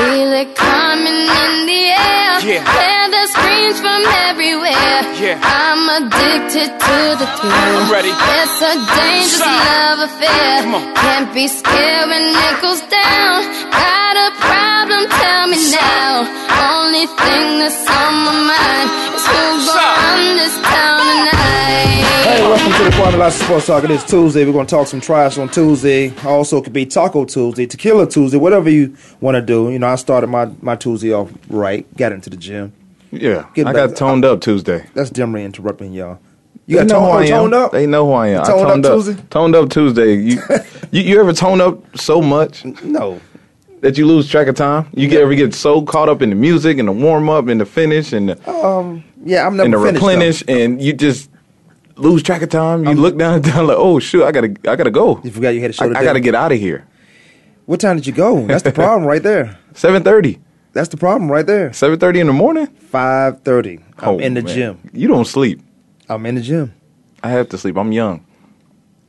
Feel it coming in the air. Yeah. Hear the screams from everywhere. Yeah. I'm addicted to the thrill. I'm ready. It's a dangerous Sign. love affair. Come on. Can't be scared when it goes down. Got a problem? Tell me now. Only thing that's on my mind is who's gonna run this town tonight. Hey, welcome to the Kwamie Sports Talk. It is Tuesday. We're going to talk some trash on Tuesday. Also, it could be Taco Tuesday, Tequila Tuesday, whatever you want to do. You know, I started my, my Tuesday off right, got into the gym. Yeah, Get I back- got toned up Tuesday. That's Demery interrupting y'all. You They got know who I toned, am. toned up? They know who I am. I Toned up toned up Tuesday? Toned up Tuesday. You, you you ever tone up so much No. that you lose track of time? You get ever get so caught up in the music and the warm up and the finish and the, um, Yeah, I'm never and the finished, though. replenish and you just lose track of time. You look down and down like, oh shoot, I gotta I gotta go. You forgot you had a show I, today. I gotta get out of here. What time did you go? That's the problem right there. Seven thirty. That's the problem right there. Seven thirty in the morning. 5.30. I'm Oh, in the man. gym. You don't sleep. I'm in the gym. I have to sleep. I'm young.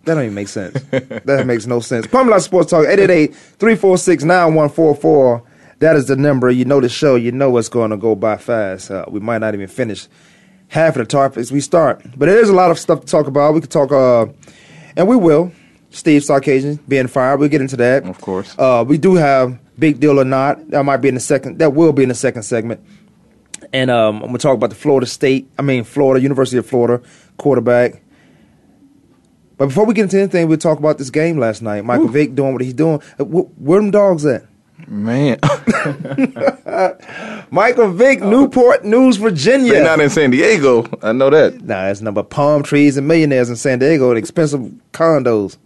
That don't even make sense. that makes no sense. Lassiter Sports Talk, 888-346-9144. That is the number. You know the show. You know it's going to go by fast. Uh, we might not even finish half of the topics we start. But there's a lot of stuff to talk about. We could talk, uh, and we will. Steve Sarkisian being fired. We'll get into that. Of course. Uh, we do have Big Deal or Not. That might be in the second. That will be in the second segment. And um, I'm going to talk about the Florida State, I mean, Florida, University of Florida quarterback. But before we get into anything, we'll talk about this game last night. Michael Vick doing what he's doing. Uh, wh- Where them dogs at? Man, Michael Vick, Newport News, Virginia. they're not in San Diego. I know that. Nah, it's number palm trees and millionaires in San Diego and expensive condos.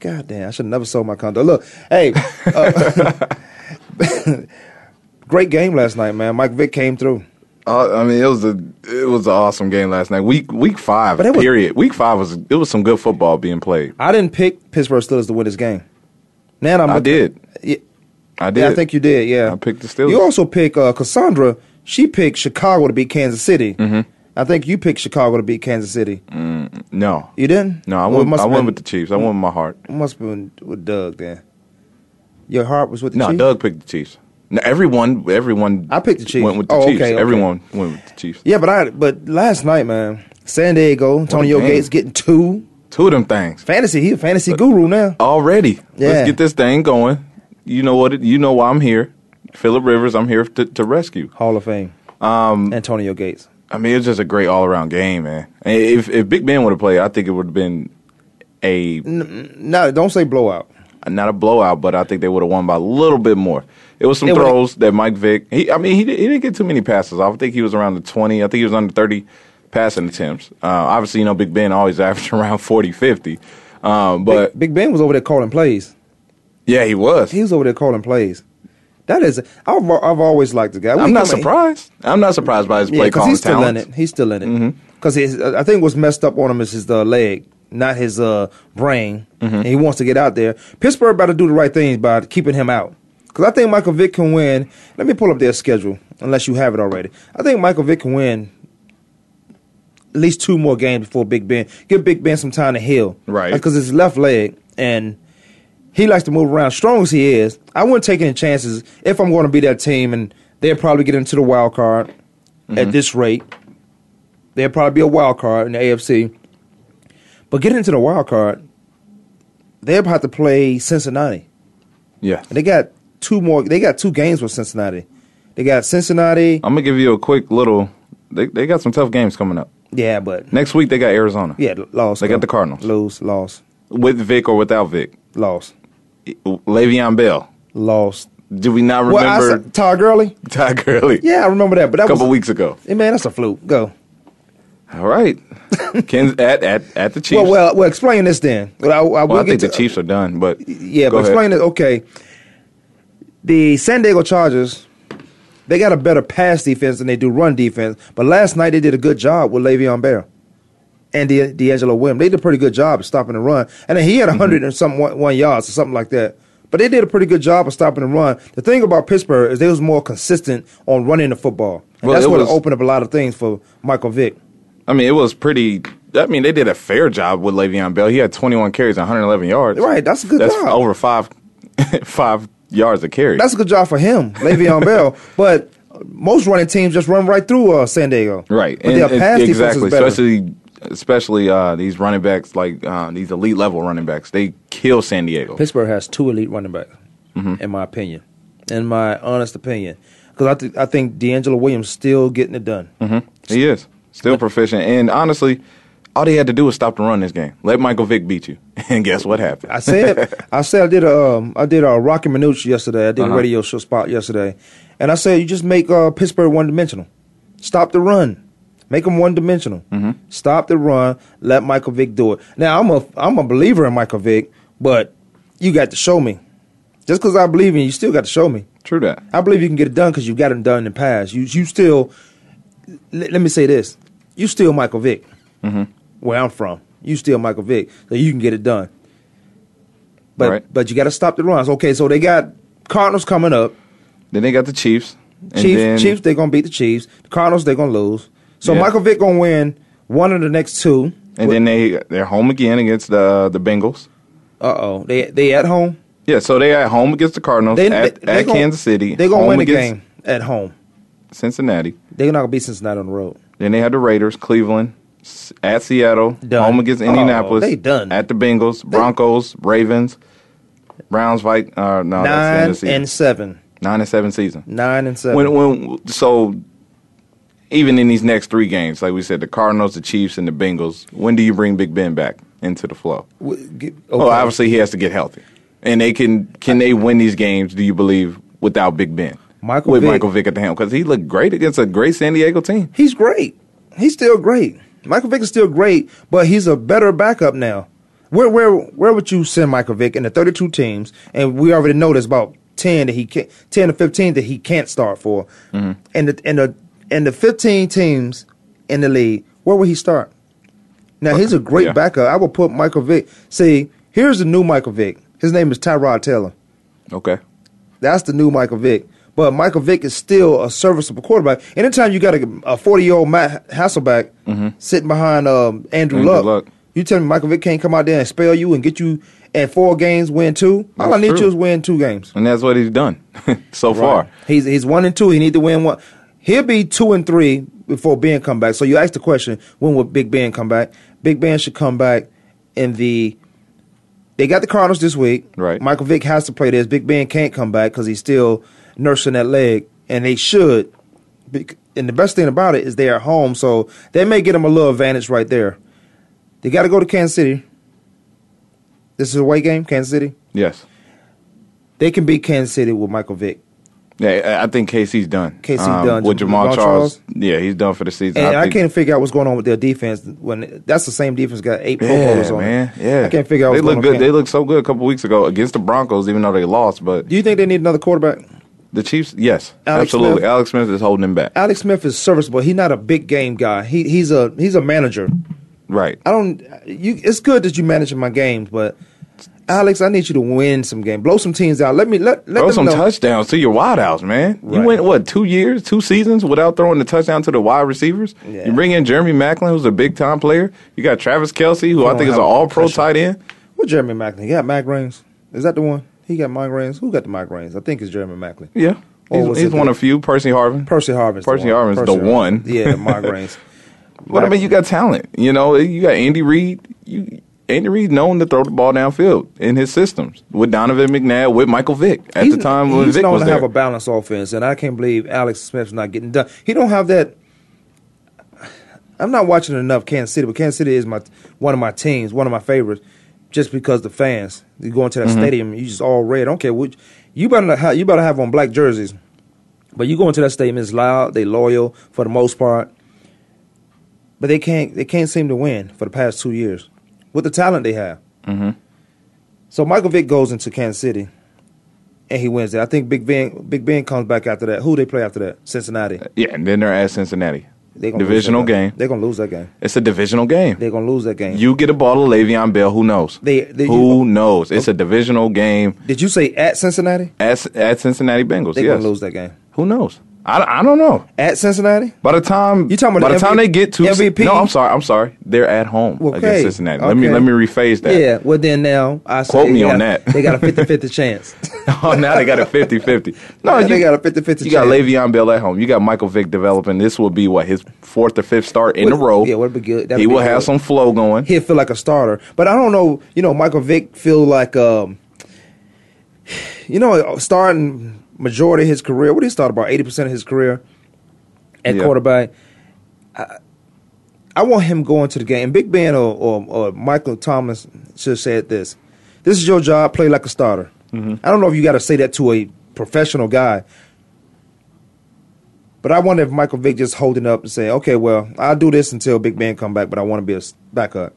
God damn, I should have never sold my condo. Look, hey, uh, great game last night, man. Mike Vick came through. Uh, I mean, it was a it was an awesome game last night. Week week five, But it was- period. week five was it was some good football being played. I didn't pick Pittsburgh Steelers to win this game. Now I'm I did. Yeah, I did. yeah, I think you did. Yeah, I picked the Steelers. You also pick uh, Cassandra. She picked Chicago to beat Kansas City. Mm-hmm. I think you picked Chicago to beat Kansas City. no, You didn't? no. I Well, went. I went been- with the Chiefs. I went with my heart. It must have been with Doug then. Your heart was with the No, Chiefs? Doug picked the Chiefs. No, everyone, everyone. I picked the Chiefs. Went with the Oh, Chiefs. okay, okay. Everyone went with the Chiefs. Yeah, but I but last night, man, San Diego, Antonio. Gates getting two. Two of them things Fantasy, he a fantasy guru now. already. Yeah. Let's get this thing going. You know what? It, you know why I'm here. Philip Rivers. I'm here to, to rescue. Hall of Fame. Um, Antonio Gates. I mean, it's just a great all around game, man. If if Big Ben would have played, I think it would have been a No, don't say blowout. not a blowout, but I think they would have won by a little bit more. It was some It throws that Mike Vick. He, I mean, he, he didn't get too many passes. off. I think he was around the twenty. I think he was under thirty passing attempts. Uh, obviously, you know, Big Ben always averaged around 40, 50. Um, but Big, Big Ben was over there calling plays. Yeah, he was. He was over there calling plays. That is, I've, I've always liked the guy. We I'm not surprised. I'm not surprised by his play because calling he's still talent. in it. He's still in it. Mm-hmm. Because I think what's messed up on him is his uh, leg, not his uh, brain. Mm-hmm. And he wants to get out there. Pittsburgh about to do the right things by keeping him out. Because I think Michael Vick can win. Let me pull up their schedule, unless you have it already. I think Michael Vick can win at least two more games before Big Ben. Give Big Ben some time to heal. Right. Because his left leg, and he likes to move around. Strong as he is, I wouldn't take any chances if I'm going to be that team, and they'll probably get into the wild card at mm-hmm. this rate. They'll probably be a wild card in the AFC. But getting into the wild card, they're about to play Cincinnati. Yeah. And they got two more. They got two games with Cincinnati. They got Cincinnati. I'm gonna give you a quick little. They they got some tough games coming up. Yeah, but Next week they got Arizona. yeah, lost. They got the Cardinals. Lose, lost, With Vick or without Vick. lost, Le'Veon Bell. lost. Do we not Well, I remember said, Todd Gurley. Ty Gurley? Yeah, I remember that. But that a couple was, weeks ago. Hey, man, that's a fluke. Go. All right. Kansas, at at at the Chiefs. Well, well, well. Explain this then. Well, I, I Well, I think get the Chiefs are done, but Yeah, but ahead. explain it. Okay, the San Diego Chargers, they got a better pass defense than they do run defense. But last night they did a good job with Le'Veon Bell and De- DeAngelo Williams. They did a pretty good job of stopping the run, and then he had a 100 Mm-hmm. and something one, one yards or something like that. But they did a pretty good job of stopping the run. The thing about Pittsburgh is they was more consistent on running the football. And Well, that's what was- opened up a lot of things for Michael Vick. I mean, it was pretty. I mean, they did a fair job with Le'Veon Bell. He had 21 carries, 111 yards. Right, that's a good That's job. over five, five yards a carry. That's a good job for him, Le'Veon Bell. But most running teams just run right through uh, San Diego. right. But their pass and- defense exactly. is better. Especially especially uh, these running backs like uh, these elite level running backs. They kill San Diego. Pittsburgh has two elite running backs, Mm-hmm. in my opinion, in my honest opinion. Because I, th- I think DeAngelo Williams still getting it done. He is still proficient, and honestly, all they had to do was stop the run this game. Let Michael Vick beat you, and guess what happened? I said, I said I did a, um, I did a Rocky Minutia yesterday. I did Uh-huh. a radio show spot yesterday, and I said you just make uh, Pittsburgh one dimensional. Stop the run, make them one dimensional. Mm-hmm. Stop the run. Let Michael Vick do it. Now I'm a I'm a believer in Michael Vick, but you got to show me. Just because I believe in you, you still got to show me. True that. I believe you can get it done because you've got it done in the past. You you still. Let, let me say this: you still Michael Vick. Mm-hmm. Where I'm from, you still Michael Vick, so you can get it done. But Right. but you got to stop the runs. Okay, so they got Cardinals coming up. Then they got the Chiefs. Chiefs then, Chiefs they're gonna beat the Chiefs. The Cardinals they're gonna lose. So Yeah. Michael Vick gonna win one of the next two. and then they they're home again against the the Bengals. uh oh, they they at home. Yeah, so they at home against the Cardinals They, at, they- they at gonna- Kansas City. They're gonna win the game at home. Cincinnati. They're not gonna beat Cincinnati on the road. Then they have the Raiders, Cleveland, at Seattle, Done. home against Oh, Indianapolis. they done. At the Bengals, Broncos, Ravens, Browns, Vick. Uh, no, that's the end Nine the season. and seven. nine and seven season. Nine and seven. When when so even in these next three games, like we said, the Cardinals, the Chiefs, and the Bengals. When do you bring Big Ben back into the flow? W- Well, okay. obviously he has to get healthy, and they can can they win these games? Do you believe without Big Ben? Michael with Vick- Michael Vick at the helm because he looked great against a great San Diego team. He's great. He's still great. Michael Vick is still great, but he's a better backup now. Where where where would you send Michael Vick in the 32 teams? And we already know there's about 10 that he can 10 to 15 that he can't start for. Mm-hmm. And the and the and the 15 teams in the league, where would he start? Now he's a great Yeah. backup. I would put Michael Vick. See, here's the new Michael Vick. His name is Tyrod Taylor. Okay, That's the new Michael Vick. But Michael Vick is still a serviceable quarterback. Anytime you got a 40 year old Matt Hasselbeck sitting behind um, Andrew, Andrew Luck, Luck. you tell me Michael Vick can't come out there and spell you and get you at four games, win two? All I That's need true. you is win two games. and that's what he's done so far. He's he's one and two. He need to win one. He'll be two and three before Ben come back. So you asked the question, when will Big Ben come back? Big Ben should come back in the. They got the Cardinals this week. Right. Michael Vick has to play this. Big Ben can't come back because he's still nursing that leg, and they should. And the best thing about it is they're home, so they may get them a little advantage right there. They got to go to Kansas City. This is a away game, Kansas City. Yes. They can beat Kansas City with Michael Vick. Yeah, I I think KC's done. Um, KC done. with Jamal, Jamaal Charles, Charles? Yeah, he's done for the season. And I, think- can't figure out what's going on with their defense. When that's the same defense got eight Pro Yeah, Bowlers on man. it. Yeah, I can't figure out. They what's look going good. On They look so good a couple weeks ago against the Broncos, even though they lost. But Do you think they need another quarterback? the Chiefs, yes, Alex absolutely. Smith? Alex Smith is holding him back. Alex Smith is serviceable. He's not a big game guy. He he's a he's a manager. Right. I don't. You. It's good that you managing my games, but Alex, I need you to win some games, blow some teams out. Let me let let Throw some know. touchdowns to your wideouts, man. You went what two years, two seasons without throwing the touchdown to the wide receivers. Yeah. You bring in Jeremy Maclin, who's a big time player. You got Travis Kelce, who I think is an All Pro tight end. What Jeremy Maclin? He got migraines. Is that the one? He got migraines. Who got the migraines? I think it's Jeremy Maclin. Yeah, he's, he's one of few. Percy Harvin. Percy Harvin's. Percy the. Harvin's the one. Yeah, migraines. But I mean, you got talent. You know, you got Andy Reid. You Reid known to throw the ball downfield in his systems with Donovan McNabb, with Michael Vick at He's- the time when he's Vick known was to there. have a balanced offense, and I can't believe Alex Smith's not getting done. He don't have that. I'm not watching enough Kansas City, but Kansas City is my one of my teams, one of my favorites, just because the fans. You go into that Mm-hmm. stadium, you just all red. I don't care which. You better have, you better have on black jerseys, but you go into that stadium, it's loud, they loyal for the most part, but they can't they can't seem to win for the past two years with the talent they have. hmm So Michael Vick goes into Kansas City, and he wins it. I think Big Ben Big Ben comes back after that. Who they play after that? Cincinnati. Yeah, and then they're at Cincinnati. They gonna Divisional game. They're gonna lose that game. It's a divisional game. They're gonna lose that game. You get a ball to Le'Veon Bell. Who knows? They- they- who you- knows? It's a divisional game Did you say at Cincinnati? at at Cincinnati Bengals. They're yes. gonna lose that game. Who knows? I, I don't know. At Cincinnati? By the time You talking about by the the time they get to MVP? No, I'm sorry. I'm sorry. They're at home Okay. against Cincinnati. Let me let me rephrase that. Yeah, well then now I Quote me on got- that. They got a 50-50 chance. oh, now they got a 50-50. No, Yeah, you, they got a 50-50 You got chance. Le'Veon Bell at home. You got Michael Vick developing. This will be what his fourth or fifth start in a row. yeah, would be good. That'd he be will have some flow going. He'll feel like a starter. But I don't know, you know, Michael Vick feel like um you know, starting majority of his career, what did he start about 80% of his career at Yeah. quarterback? I, I want him going to the game. Big Ben or, or, or Michael Thomas should have said this. This is your job, play like a starter. Mm-hmm. I don't know if you got to say that to a professional guy. But I wonder if Michael Vick just holding up and saying, "Okay, well, I'll do this until Big Ben come back, but I want to be a backup."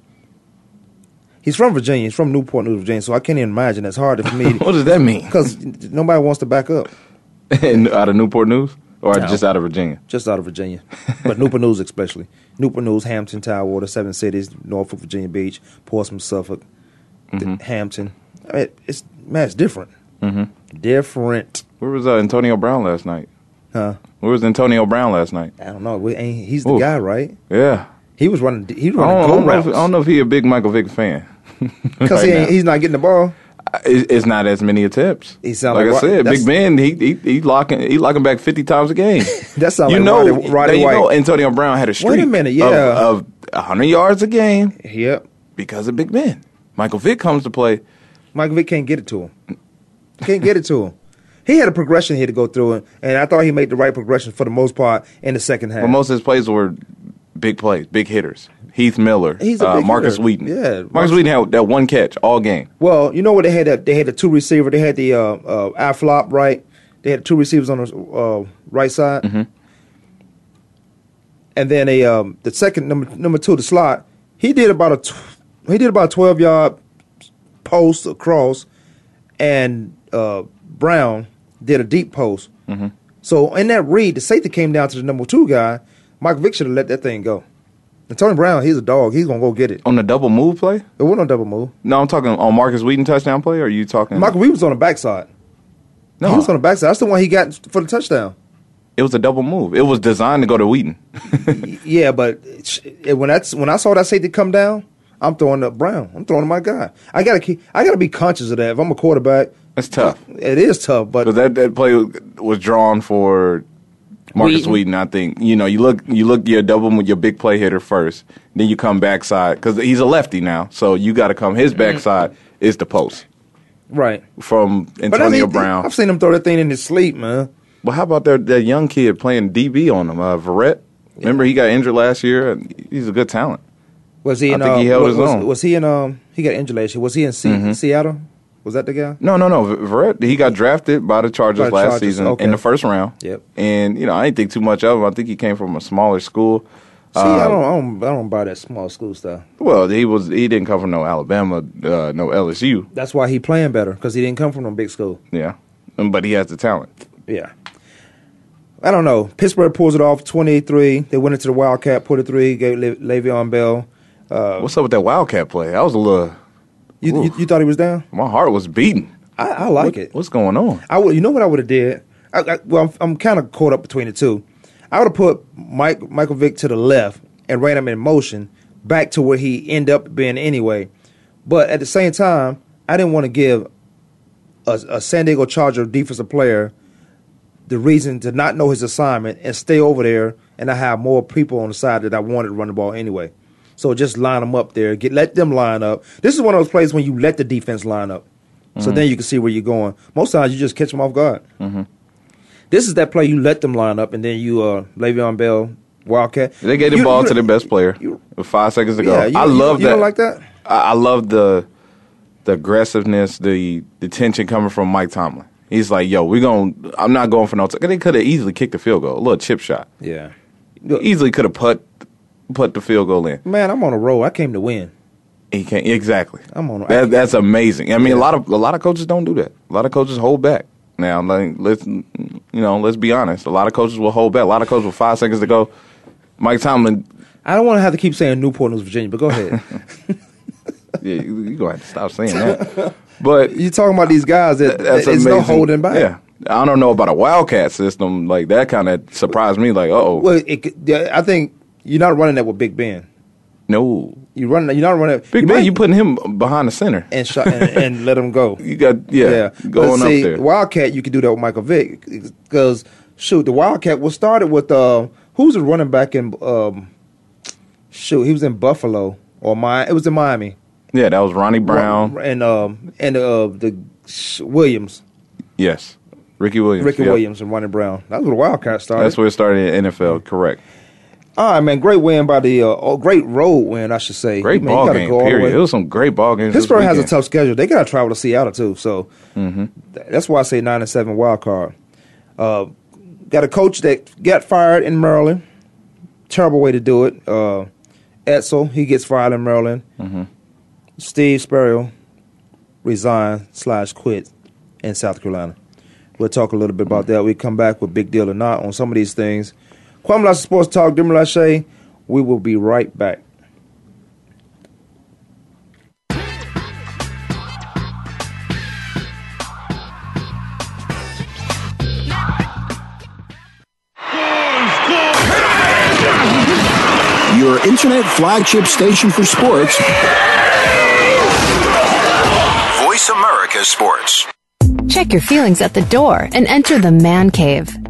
He's from Virginia. He's from Newport News, Virginia, so I can't even imagine. It's hard for me What does that mean? because nobody wants to back up out of Newport News or No. just out of Virginia? just out of Virginia, but Newport News especially. Newport News, Hampton, Tidewater, seven cities, Norfolk, Virginia Beach, Portsmouth, Suffolk, th- Hampton. I mean, it's man, it's different. Mm-hmm. Different, Where was uh, Antonio Brown last night? huh? Where was Antonio Brown last night? I don't know. He's the Oof. guy, right? Yeah. He was running. He was I running don't, I, don't know if, I don't know if he a big Michael Vick fan. because right he he's not getting the ball. It's not as many attempts. He sound like, like I said, Big Ben he he he locking he locking back fifty times a game. That sounds you like know, Roddy, Roddy you White. know, Antonio Brown had a streak. Wait a minute, of- yeah. of, hundred yards a game yep. because of Big Ben. Michael Vick comes to play. Michael Vick can't get it to him. Can't get it to him. He had a progression here to go through, and I thought he made the right progression for the most part in the second half. But most of his plays were big plays, big hitters. Heath Miller, He's a uh, big Markus hitter. Wheaton. Yeah, Markus Wheaton had that one catch all game. well, you know what they had? That they had the two receiver. They had the uh, uh, eye flop right. They had two receivers on the uh, right side, Mm-hmm. and then a um, the second number number two the slot. He did about a tw- he did about a twelve yard post across, and uh, Brown did a deep post. Mm-hmm. So in that read, the safety came down to the number two guy. Mike Vick should have let that thing go. And Tony Brown, he's a dog. He's gonna go get it. On the double move play? It wasn't no double move. No, I'm talking on Markus Wheaton touchdown play. Or are you talking? Michael Vick was on the backside. no, He was on the backside. That's the one he got for the touchdown. it was a double move. It was designed to go to Wheaton. Yeah, but it, when that's when I saw that safety come down, I'm throwing up Brown. I'm throwing to my guy. I gotta keep. I gotta be conscious of that. If I'm a quarterback, That's tough. it is tough. But that, that play was drawn for Markus Wheaton. Wheaton. I think you know you look you look your double with your big play hitter first, then you come backside because he's a lefty now, so you got to come his backside is the post right. from But I Antonio mean, Brown. I've seen him throw that thing in his sleep, man. Well, how about that that young kid playing DB on him, uh, Verrett? Remember he got injured last year. and He's a good talent. Was he? I In, think uh, he held was, his was, own. was he in? Um, he got injured last year. Was he in Se- Mm-hmm. Seattle? Was that the guy? No, no, no. Verrett, he got drafted by the Chargers By the last Chargers, season okay. in the first round. Yep. And you know, I didn't think too much of him. I think he came from a smaller school. See, I Uh, don't, I don't, I don't buy that small school stuff. Well, he was he didn't come from no Alabama, uh, no LSU. That's why he playing better because he didn't come from no big school. Yeah, Um, but he has the talent. Yeah. I don't know. Pittsburgh pulls it off 23. They went into the Wildcat, put a three, gave Le- Le'Veon Bell. Uh, What's up with that Wildcat play? I was a little. You, you, you thought he was down? My heart was beating. I, I like What- it. What's going on? I would. You know what I would have did? I, I, well, I'm, I'm kind of caught up between the two. I would have put Mike Michael Vick to the left and ran him in motion back to where he ended up being anyway. But at the same time, I didn't want to give a, a San Diego Charger defensive player the reason to not know his assignment and stay over there and I have more people on the side that I wanted to run the ball anyway. So just line them up there. Get let them line up. This is one of those plays when you let the defense line up. So then you can see where you're going. Most times you just catch them off guard. This is that play you let them line up and then you uh Le'Veon Bell Wildcat. They gave the You- ball you- to their best player you- with five seconds to go. Yeah, you- I love you that. don't like that? I, I love the the aggressiveness, the the tension coming from Mike Tomlin. He's like, "Yo, we're going. I'm not going for no. T-. They could have easily kicked the field goal, a little chip shot. Yeah. Easily could have put put the field goal in. Man, I'm on a roll. I came to win. He can't exactly. I'm on- That, that's amazing. I mean, Yeah. a lot of a lot of coaches don't do that. A lot of coaches hold back. Now, like, let's you know, let's be honest. A lot of coaches will hold back. A lot of coaches with five seconds to go. Mike Tomlin, I don't want to have to keep saying Newport News, Virginia, but go ahead. yeah, you, you gonna have to stop saying that. But you're talking about these guys that, that's that no holding back. Yeah, I don't know about a Wildcat system. Like that kind of surprised me. Like, oh, Well, it, I think you're not running that with Big Ben. no, You run. You're not running. Big you Ben, might- you putting him behind the center. and, shot, and and let him go. You got yeah, But going see, up there. Wildcat, you could do that with Michael Vick because shoot, the Wildcat was started with uh, who's the running back in um, shoot, he was in Buffalo or my it was in Miami. Yeah, that was Ronnie Brown. and um and uh the Williams, Yes, Ricky Williams. Ricky yeah. Williams and Ronnie Brown. That's where the Wildcat started. That's where it started in NFL. Correct. All right, man, great win by the uh, oh, great road win, I should say. Great Man, ball game. go Period. It was some great ball games. this Pittsburgh has a tough schedule. They got to travel to Seattle too, so Mm-hmm. th- that's why I say nine and seven wild card. Uh, got a coach that got fired in Maryland. Terrible way to do it. Uh, Edsall he gets fired in Maryland. Mm-hmm. Steve Spurrier resigned slash quit in South Carolina. We'll talk a little bit about that. We come back with big deal or not on some of these things. Kwamie Lassiter Sports Talk, Demery Lachey. We will be right back. Your internet flagship station for sports. Voice America Sports. Check your feelings at the door and enter the man cave.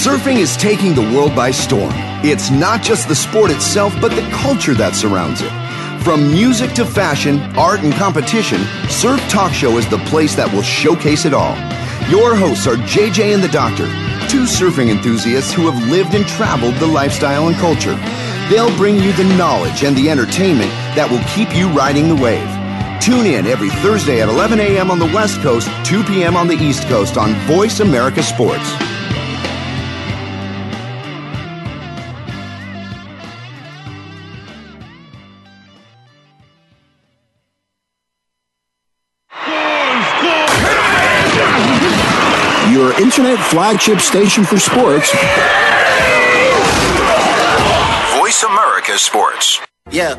Surfing is taking the world by storm. It's not just the sport itself, but the culture that surrounds it. From music to fashion, art, and competition, Surf Talk Show is the place that will showcase it all. Your hosts are JJ and the Doctor, two surfing enthusiasts who have lived and traveled the lifestyle and culture. They'll bring you the knowledge and the entertainment that will keep you riding the wave. Tune in every Thursday at 11 a.m. on the West Coast, 2 p.m. on the East Coast on Voice America Sports. Flagship station for sports. Voice America Sports. Yeah.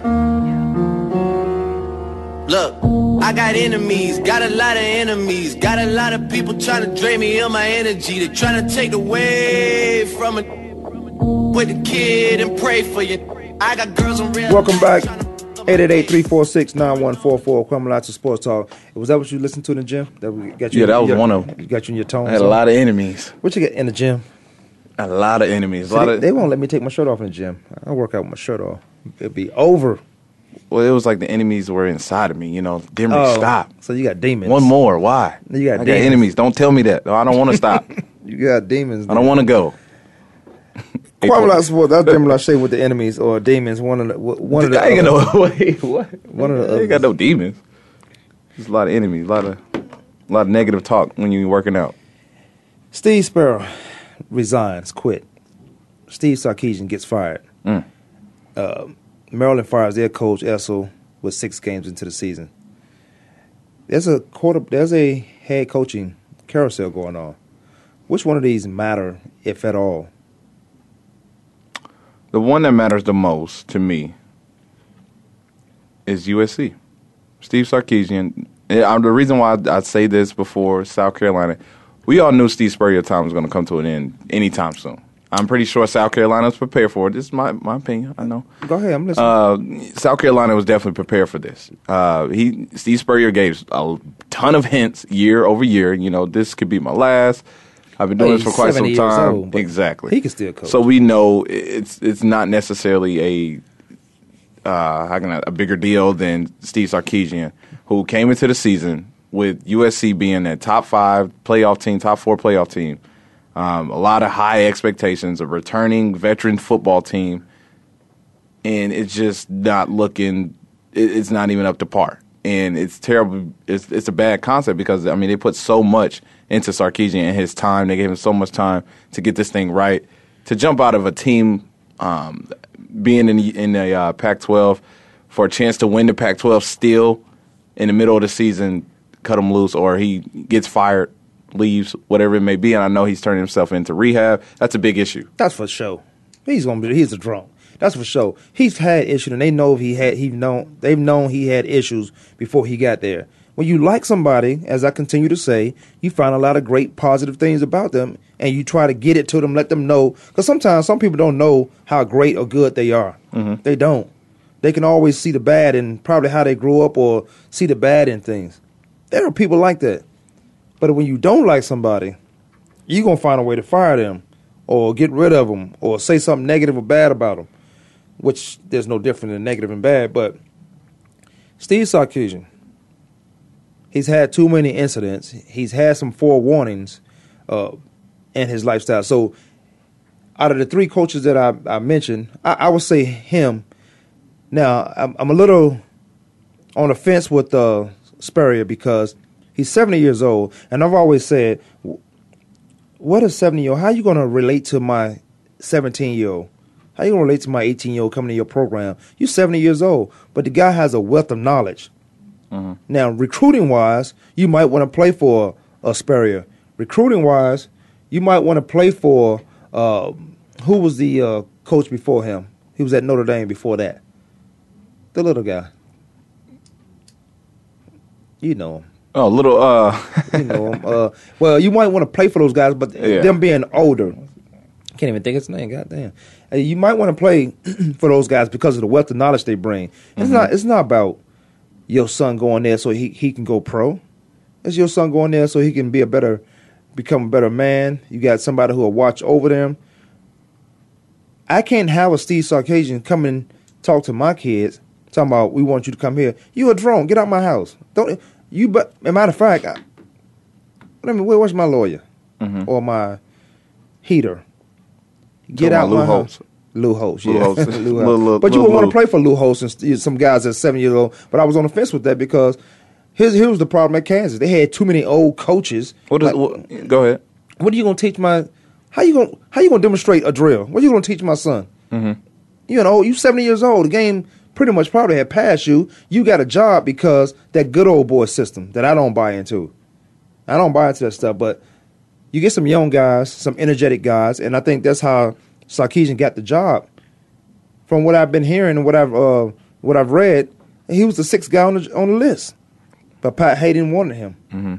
Look, I got enemies, got a lot of enemies, got a lot of people trying to drain me of my energy. They're trying to take away from it. With the kid and pray for you. I got girls on real. Welcome back. 888-346-9144, Kwamie Sports Talk. Was that what you listened to in the gym? That we got you Yeah, that was your- one of them. got you in your tone. I had a lot of enemies. What you get in the gym? A lot of enemies. A lot they, of. they won't let me take my shirt off in the gym. I work out with my shirt off. It'd be over. well, it was like the enemies were inside of me. You know, Demery, Oh, stop. So you got demons. One more. Why? You got I got demons. enemies. Don't tell me that. I don't want to stop. You got demons. I don't want to go. Kwamie Sports. That's Demon Lachey with the enemies or demons. One of the one of the. I ain't got no. Wait, what? One of the I ain't got no demons. There's a lot of enemies. A lot of, a lot of negative talk when you're working out. Steve Spurrier resigns, quit. Steve Sarkisian gets fired. Mm. Uh, Maryland fires their coach Edsall with six games into the season. There's a quarter. There's a head coaching carousel going on. Which one of these matter, if at all? The one that matters the most to me is USC. Steve Sarkisian. I'm- the reason why I, I say this before South Carolina, we all knew Steve Spurrier time was going to come to an end anytime soon. I'm pretty sure South Carolina was prepared for it. This is my, my opinion. I know. Go ahead, I'm listening. Uh, South Carolina was definitely prepared for this. Uh, he Steve Spurrier gave a ton of hints year over year. You know, this could be my last. I've been doing Well, this for quite some time. old, exactly. he can still coach. So we know it's it's not necessarily a uh, how can I, a bigger deal than Steve Sarkisian, who came into the season with USC being a top five playoff team, top four playoff team. Um, a lot of high expectations, a returning veteran football team, and it's just not looking. It, it's not even up to par, and it's terrible. It's it's a bad concept because I mean they put so much into Sarkisian and his time. They gave him so much time to get this thing right. To jump out of a team um, being in the, in the uh, Pac-12 for a chance to win the Pac-12 still in the middle of the season, cut him loose, or he gets fired, leaves, whatever it may be. And I know he's turning himself into rehab. That's a big issue. That's for sure. He's gonna be. He's a drunk. That's for sure. He's had issues, and they know he had. He known. They've known he had issues before he got there. When you like somebody, as I continue to say, you find a lot of great positive things about them, and you try to get it to them, let them know. Because sometimes some people don't know how great or good they are. Mm-hmm. They don't. They can always see the bad in probably how they grew up, or see the bad in things. There are people like that. But when you don't like somebody, you're gonna find a way to fire them, or get rid of them, or say something negative or bad about them. Which there's no different than negative and bad. But Steve Sarkisian, he's had too many incidents. He's had some forewarnings uh, in his lifestyle. So, out of the three coaches that I, I mentioned, I, I would say him. Now, I'm, I'm a little on the fence with uh, Spurrier because he's 70 years old, and I've always said, what a 70 year old, how are you going to relate to my 17 year old? How are you going to relate to my 18 year old coming to your program? You're 70 years old, but the guy has a wealth of knowledge. Now, recruiting wise, you might want to play for Spurrier. Recruiting wise, you might want to play for uh, who was the uh, coach before him? He was at Notre Dame before that. The little guy. You know him. Oh, little. Uh, You know him. Uh, well, you might want to play for those guys, but Yeah. them being older, can't even think of his name. Goddamn, Uh, you might want to play for those guys because of the wealth of knowledge they bring. It's not. It's not about your son going there so he he can go pro. It's your son going there so he can be a better, become a better man. You got somebody who will watch over them. I can't have a Steve Sarkisian come and talk to my kids, talking about we want you to come here. You a drone? Get out my house. Don't you? But as a matter of fact, I, let me. Where, where's my lawyer or my heater? Get out Lou my house. Lou Holtz, Lou yeah. Holtz. Lou Lil- Holtz. Lil- but you would want to play for Lou Holtz and some guys that's seven years old. But I was on the fence with that because here's here was the problem at Kansas. They had too many old coaches. what is, Like, what, go ahead. what are you gonna teach my? How you gonna how you gonna demonstrate a drill? What are you gonna teach my son? Mm-hmm. You know, you seventy years old. The game pretty much probably had passed you. You got a job because that good old boy system that I don't buy into. I don't buy into that stuff. But you get some young guys, some energetic guys, and I think that's how Sarkisian got the job. From what I've been hearing and what I've uh, what I've read, he was the sixth guy on the on the list, but Pat Haden wanted him. Mm-hmm.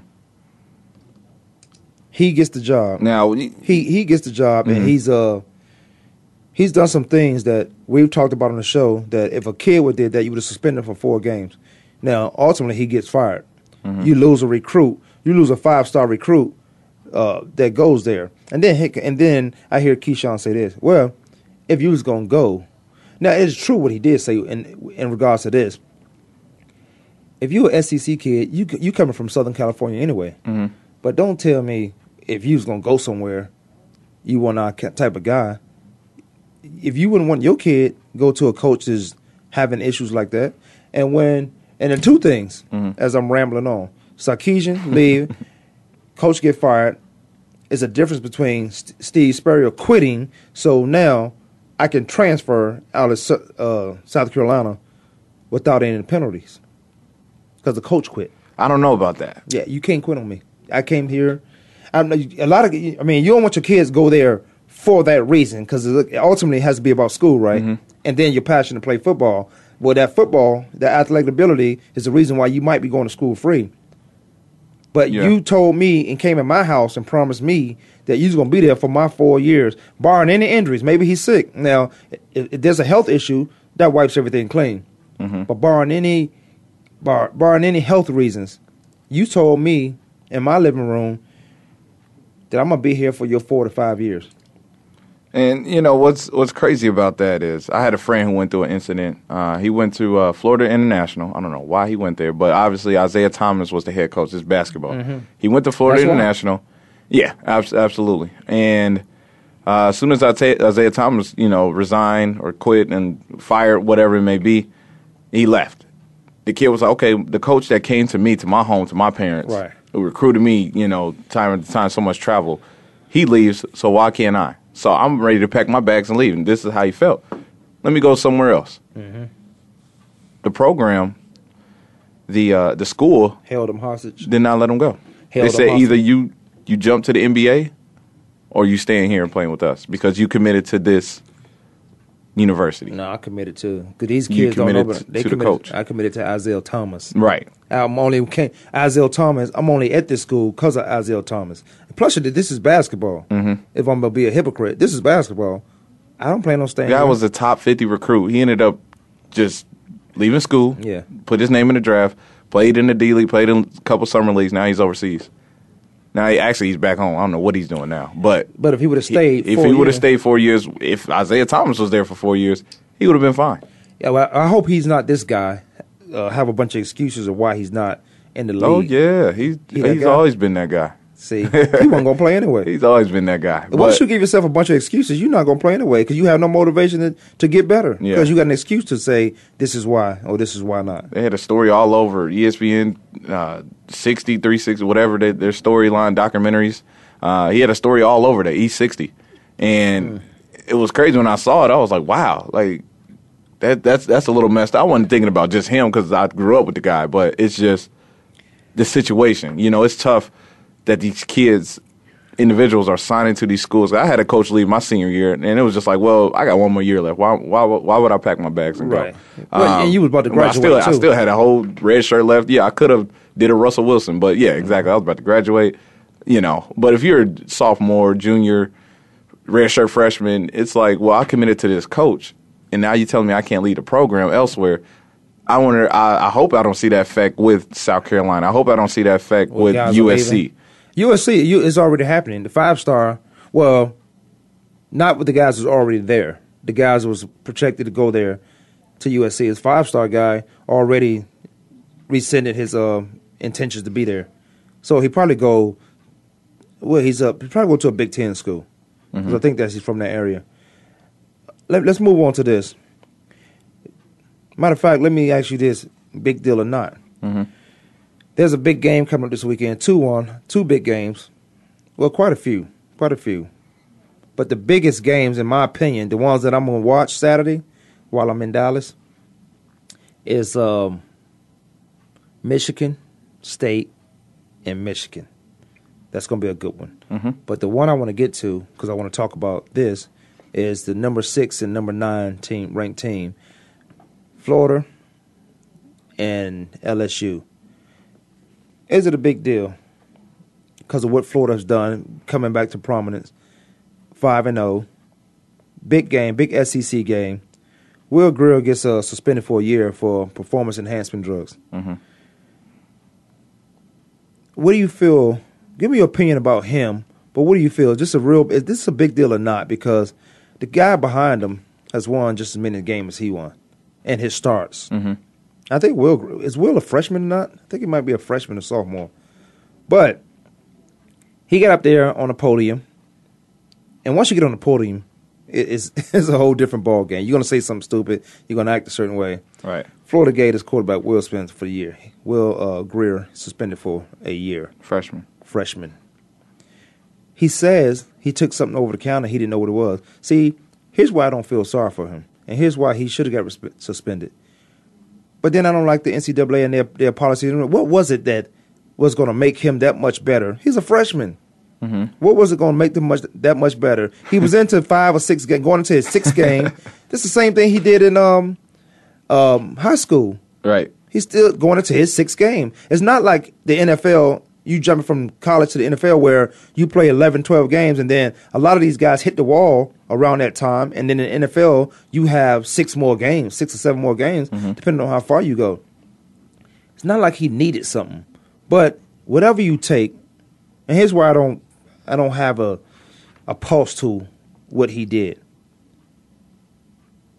He gets the job Now, he he gets the job Mm-hmm. and he's uh he's done some things that we've talked about on the show that if a kid would did that you would have suspended him for four games. Now ultimately he gets fired. Mm-hmm. You lose a recruit, you lose a five star recruit uh, that goes there, and then he- and then I hear Keyshawn say this. Well, if you was gonna go, now it's true what he did say in in regards to this. If you a SEC kid, you you coming from Southern California anyway. But don't tell me if you was gonna go somewhere, you want our type of guy. If you wouldn't want your kid go to a coach that's having issues like that, and when and then two things as I'm rambling on, Sarkisian leave, coach get fired. Is a difference between St- Steve Spurrier quitting, so now I can transfer out of uh, South Carolina without any penalties because the coach quit. I don't know about that. Yeah, you can't quit on me. I came here. I know a lot of. I mean, you don't want your kids go there for that reason because it ultimately it has to be about school, right? Mm-hmm. And then your passion to play football. Well, that football, that athletic ability, is the reason why you might be going to school free. But Yeah. you told me and came in my house and promised me that you was going to be there for my four years, barring any injuries. Maybe he's sick. Now, if, if there's a health issue, that wipes everything clean. Mm-hmm. But barring any, bar, barring any health reasons, you told me in my living room that I'm gonna be here for your four to five years. And you know what's what's crazy about that is I had a friend who went through an incident. Uh, he went to uh, Florida International. I don't know why he went there, but obviously Isiah Thomas was the head coach. It's basketball. He went to Florida That's. International. Yeah, abs- absolutely. And uh, as soon as Isiah Thomas, you know, resigned or quit and fired, whatever it may be, he left. The kid was like, okay, the coach that came to me, to my home, to my parents, Right. who recruited me, you know, time and time so much travel, he leaves, so why can't I? So I'm ready to pack my bags and leave. And this is how he felt. Let me go somewhere else. The program, the uh, the school Held him hostage. did not let him go. Held they said hostage. either you you jump to the NBA or you staying here and playing with us because you committed to this university. No, I committed to because these You kids don't know. committed But they to the committed, coach. I committed to Isiah Thomas. Right. I'm only Isiah Thomas. I'm only at this school because of Isiah Thomas. Plus, this is basketball. Mm-hmm. If I'm gonna be a hypocrite, this is basketball. I don't plan on staying. The guy here. was a top 50 recruit. He ended up just leaving school. Yeah. Put his name in the draft. Played in the D League. Played in a couple summer leagues. Now he's overseas. Now actually he's back home. I don't know what he's doing now. But But if he would have stayed, if four he would have years- stayed four years, if Isiah Thomas was there for four years, he would have been fine. yeah, well, I hope he's not this guy. Uh, have a bunch of excuses of why he's not in the league. Oh yeah, he's He he's guy? always been that guy. See, he wasn't gonna play anyway. He's always been that guy. Once you give yourself a bunch of excuses, you're not gonna play anyway because you have no motivation to, to get better. Yeah. Because you got an excuse to say this is why or this is why not. They had a story all over ESPN, uh, 60, 360, whatever they, their storyline documentaries. Uh, he had a story all over the E60, and it was crazy when I saw it. I was like, wow, like that that's that's a little messed. I wasn't thinking about just him because I grew up with the guy, but it's just the situation. You know, it's tough that these kids. Individuals are signing to these schools. I had a coach leave my senior year, and it was just like, "Well, I got one more year left. Why, why, why would I pack my bags and Right. go?" Well, and you was about to well, I still, graduate, I still had a whole red shirt left. Yeah, I could have did a Russell Wilson, but yeah, exactly. I was about to graduate, you know. But if you're a sophomore, junior, red shirt freshman, it's like, well, I committed to this coach, and now you're telling me I can't lead a program elsewhere. I wonder. I, I hope I don't see that effect with South Carolina. I hope I don't see that effect Well, with USC. leaving. USC you, is already happening. The five star, well, not with the guys who's already there. The guys who was projected to go there to USC. His five star guy already rescinded his uh, intentions to be there. So he probably go. Well, he's up. He probably go to a Big Ten school. 'Cause I think that he's from that area. Let, let's move on to this. Matter of fact, let me ask you this: big deal or not? There's a big game coming up this weekend. Two on, two big games. Well, quite a few, quite a few. But the biggest games, in my opinion, the ones that I'm gonna watch Saturday while I'm in Dallas, is um, Michigan State and Michigan. That's gonna be a good one. But the one I want to get to because I want to talk about this is the number six and number nine team ranked team, Florida and LSU. Is it a big deal? Because of what Florida's done, coming back to prominence, five and zero, big game, big SEC game. Will Grier gets uh, suspended for a year for performance enhancement drugs. What do you feel? Give me your opinion about him. But what do you feel? Just a real? Is this a big deal or not? Because the guy behind him has won just as many games as he won, and his starts. I think Will is Will a freshman or not? I think he might be a freshman or sophomore. But he got up there on the podium, and once you get on the podium, it, it's, it's a whole different ball game. You're gonna say something stupid. You're gonna act a certain way. Right. Florida Gators quarterback Will Spencer for the year. Will uh, Grier suspended for a year. Freshman. Freshman. He says he took something over the counter. He didn't know what it was. See, here's why I don't feel sorry for him, and here's why he should have got resp- suspended. But then I don't like the NCAA and their their policy. What was it that was going to make him that much better? He's a freshman. What was it going to make them much that much better? He was into five or six game, going into his sixth game. This is the same thing he did in um, um, high school. Right. He's still going into his sixth game. It's not like the NFL, you jumping from college to the NFL where you play 11, 12 games, and then a lot of these guys hit the wall around that time. And then in the NFL, you have six more games, six or seven more games, mm-hmm. depending on how far you go. It's not like he needed something. But whatever you take, and here's where I don't I don't have a a pulse to what he did.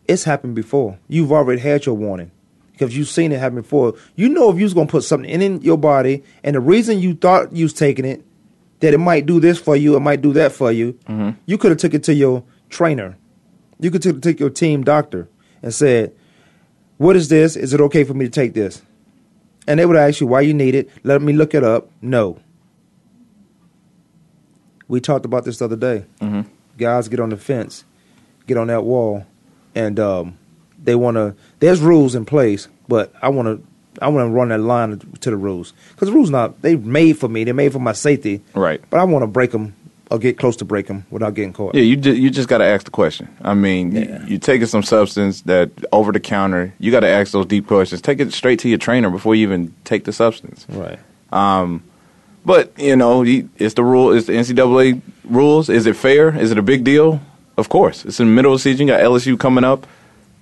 It's happened before. You've already had your warning because you've seen it happen before. You know if you was gonna put something in, in your body, and the reason you thought you was taking it, that it might do this for you, it might do that for you. Mm-hmm. You could have took it to your trainer. You could take take your team doctor and said, "What is this? Is it okay for me to take this?" And they would ask you why you need it. Let me look it up. No, We talked about this the other day. Mm-hmm. Guys get on the fence, get on that wall, and um, they want to. There's rules in place, but I want to. I want to run that line to the rules because the rules not they made for me. They're made for my safety. Right. But I want to break them or get close to break them without getting caught. Yeah, you ju- you just got to ask the question. I mean, Yeah. you, you're taking some substance that over the counter. You got to ask those deep questions. Take it straight to your trainer before you even take the substance. Right. But you know, it's the rule. It's the NCAA rules. Is it fair? Is it a big deal? Of course. It's in the middle of the season. You got LSU coming up.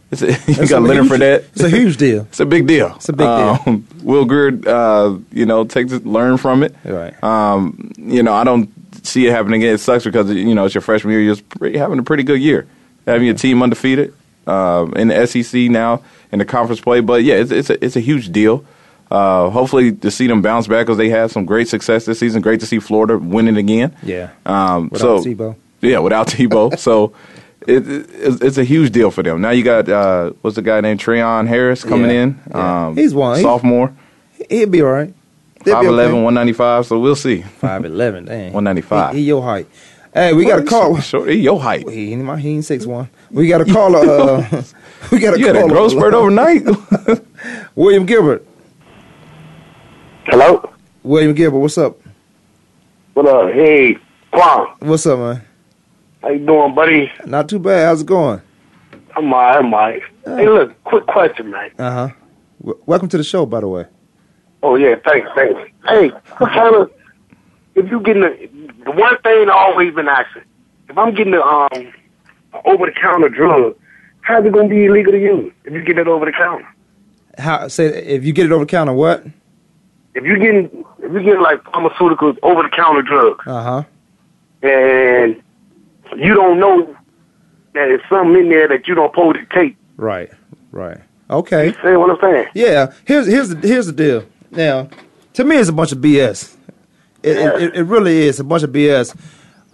It's a, you It's got Leonard huge- Fournette. It's a huge deal. It's a big deal. It's a big deal. Um, Will Grier, uh, you know, take learn from it. Right. Um, you know, I don't see it happening again. It sucks because you know it's your freshman year. You're pretty, having a pretty good year, having your team undefeated uh, in the SEC now in the conference play. But yeah, it's it's a, it's a huge deal. Uh, hopefully to see them bounce back because they had some great success this season. Great to see Florida winning again. Yeah. Um, Without so Tebow. yeah, without Tebow. so it, it, it's, a huge deal for them. Now you got uh, what's the guy named Treon Harris coming Yeah. in? Yeah. Um, He's one. Sophomore, He'll be all right. 5'11", 195, So we'll see. Five eleven. Dang. 195. He, he your height. Hey, we got a call. Short, he your height. He ain't my he ain't six one. We got a call. Uh, we got a You had call. a growth spurt overnight. William Gilbert. Hello? William Gilbert. What's up? What up? Hey, Quan. What's up, man? How you doing, buddy? Not too bad. How's it going? I'm all right, I'm all right. Hey, look, quick question, man. Uh huh. W- welcome to the show, by the way. Oh, yeah, thanks, thanks. Hey, what kind of, if you getting the, the one thing I always been asking, if I'm getting the, um, over-the-counter drug, how's it going to be illegal to use if you get it over-the-counter? How say if you get it over the counter? What? If you're getting, if you're getting like pharmaceuticals, over-the-counter drugs, Uh huh. and you don't know that there's something in there that you don't supposed to take, Right. Right. Okay. see what I'm saying? Yeah. Here's here's the here's the deal. Now, to me, it's a bunch of BS. It, it, it, it really is a bunch of BS.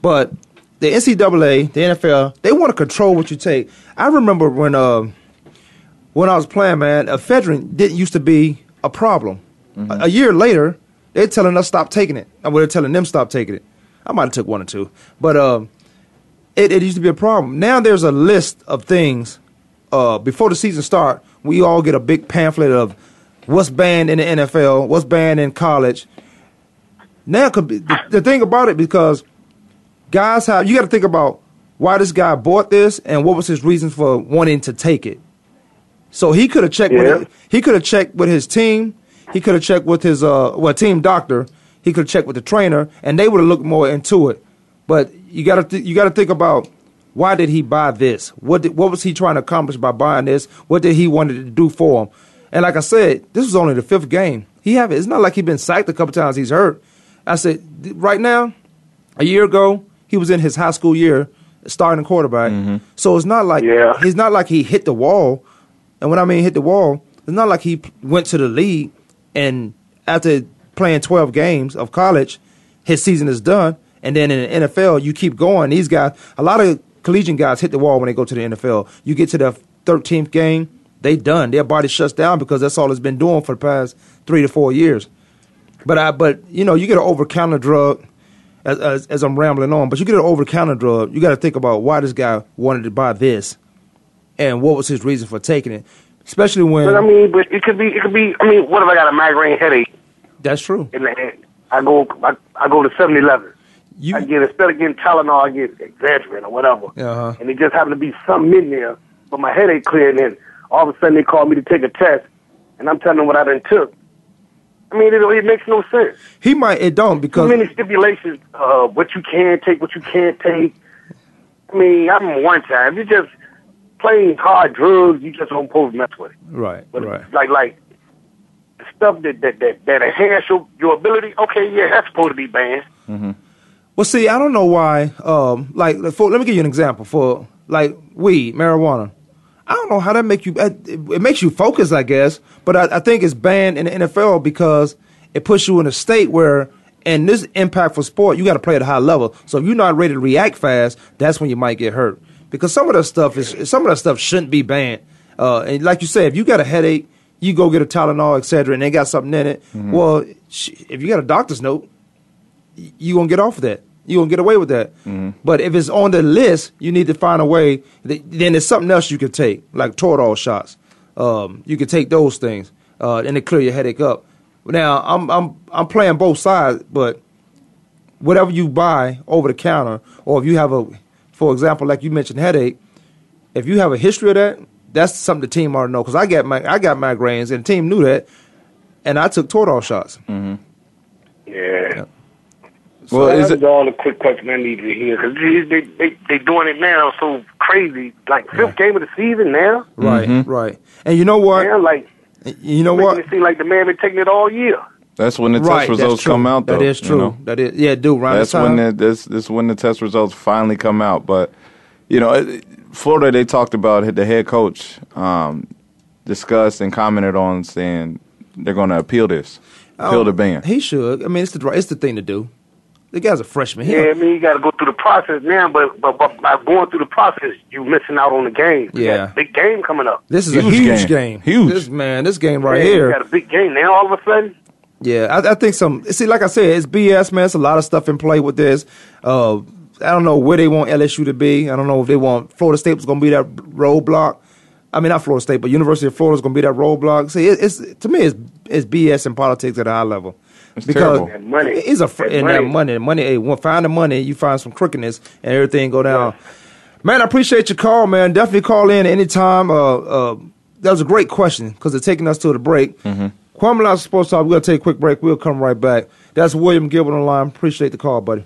But the NCAA, the NFL, they want to control what you take. I remember when uh, when I was playing, man, ephedrine didn't used to be a problem. A, a year later, they're telling us stop taking it. And we're telling them stop taking it. I might have took one or two, but um, it, it used to be a problem. Now there's a list of things uh, before the season start. We all get a big pamphlet of what's banned in the NFL, what's banned in college. Now, could be, the, the thing about it because guys have you got to think about why this guy bought this and what was his reasons for wanting to take it. So he could have checked Yeah. with he could have checked with his team. He could have checked with his uh well team doctor. He could have checked with the trainer, and they would have looked more into it. But you got to th- you got to think about why did he buy this? What did, what was he trying to accomplish by buying this? What did he wanted to do for him? And like I said, this was only the fifth game. He have it's not like he been sacked a couple times. He's hurt. I said right now, a year ago he was in his high school year starting quarterback. Mm-hmm. So it's not like Yeah. he's not like he hit the wall. And when I mean hit the wall, it's not like he went to the league and after playing 12 games of college, his season is done. And then in the NFL, you keep going. These guys, a lot of collegiate guys hit the wall when they go to the NFL. You get to the 13th game, they done. Their body shuts down because that's all it's been doing for the past three to four years. But I, but you know, you get an over counter drug. As, as, as I'm rambling on, but you get an over counter drug. You got to think about why this guy wanted to buy this, and what was his reason for taking it. Especially when But I mean, but it could be, it could be. I mean, what if I got a migraine headache that's true. in the head? I go, I, I go to 7-Eleven. You I get instead of getting Tylenol, I get Excedrin or whatever. Uh-huh. And it just happened to be something in there, but my headache cleared, and all of a sudden they called me to take a test, and I'm telling them what I done took. I mean, it, it makes no sense. he might it don't Too because many stipulations. Uh, what you can take, what you can't take. I mean, I'm one time. You just playing hard drugs. You just don't supposed to mess with it. right But right like like stuff that that that, that enhance your, your ability. Okay, yeah, that's supposed to be banned. Well, see, I don't know why. Um, like, for, let me give you an example. For like weed, marijuana, I don't know how that make you. It, it makes you focus, I guess. But I, I think it's banned in the NFL because it puts you in a state where, in this impactful sport, you got to play at a high level. So if you're not ready to react fast, that's when you might get hurt. Because some of that stuff is some of that stuff shouldn't be banned. Uh, and like you said, if you got a headache, you go get a Tylenol, etc., and they got something in it. Well, if you got a doctor's note, you gonna get off of that. You gonna get away with that. But if it's on the list, you need to find a way. That, then there's something else you could take, like Toradol shots. Um, you could take those things, uh, and it clear your headache up. Now I'm I'm I'm playing both sides, but whatever you buy over the counter, or if you have a, for example, like you mentioned, headache. If you have a history of that, that's something the team ought to know. Because I got my I got migraines, and the team knew that, and I took Toradol shots. Yeah. Well, So is that's it- all the quick question I need to hear because they, they they they doing it now so crazy. Like fifth game of the season now. Right, right. And you know what? Man, like You know what? it seem like the man been taking it all year. That's when the right, test results come out. Though, That is you true. know? That is yeah, do around That's when the, this this when the test results finally come out. But you know, it- Florida they talked about the head coach um, discussed and commented on saying they're going to appeal this, appeal Oh, the ban. He should. I mean, it's the it's the thing to do. The guy's a freshman. He Yeah, I mean you got to go through the process now, but, but but by going through the process, you missing out on the game. You Yeah. got a big game coming up. this is a Huge huge game. game. Huge. This man, this game right Yeah, here. You got a big game now. All of a sudden, Yeah, I, I think some. See, like I said, it's BS, man. It's a lot of stuff in play with this. Uh, I don't know where they want LSU to be. I don't know if they want Florida State was going to be that roadblock. I mean, not Florida State, but University of Florida is going to be that roadblock. See, it, it's to me, it's it's BS in politics at a high level. It's because terrible. That money. it's a fr- That and that money. money, money. Hey, when find the money, you find some crookedness, and everything go down. Man, I appreciate your call, man. Definitely call in anytime. Uh, uh, that was a great question because it's taking us to the break. Mm-hmm. Kwamie Lassiter Sports Talk. We're gonna take a quick break. We'll come right back. That's William Gilbert on the line. Appreciate the call, buddy.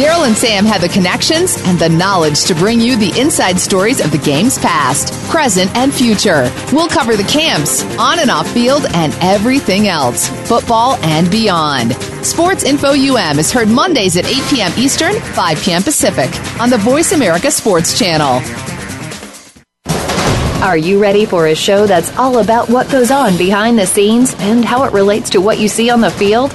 Daryl and Sam have the connections and the knowledge to bring you the inside stories of the game's past, present, and future. We'll cover the camps, on and off field, and everything else, football and beyond. Sports Info UM is heard Mondays at 8 p.m. Eastern, 5 p.m. Pacific on the Voice America Sports Channel. Are you ready for a show that's all about what goes on behind the scenes and how it relates to what you see on the field?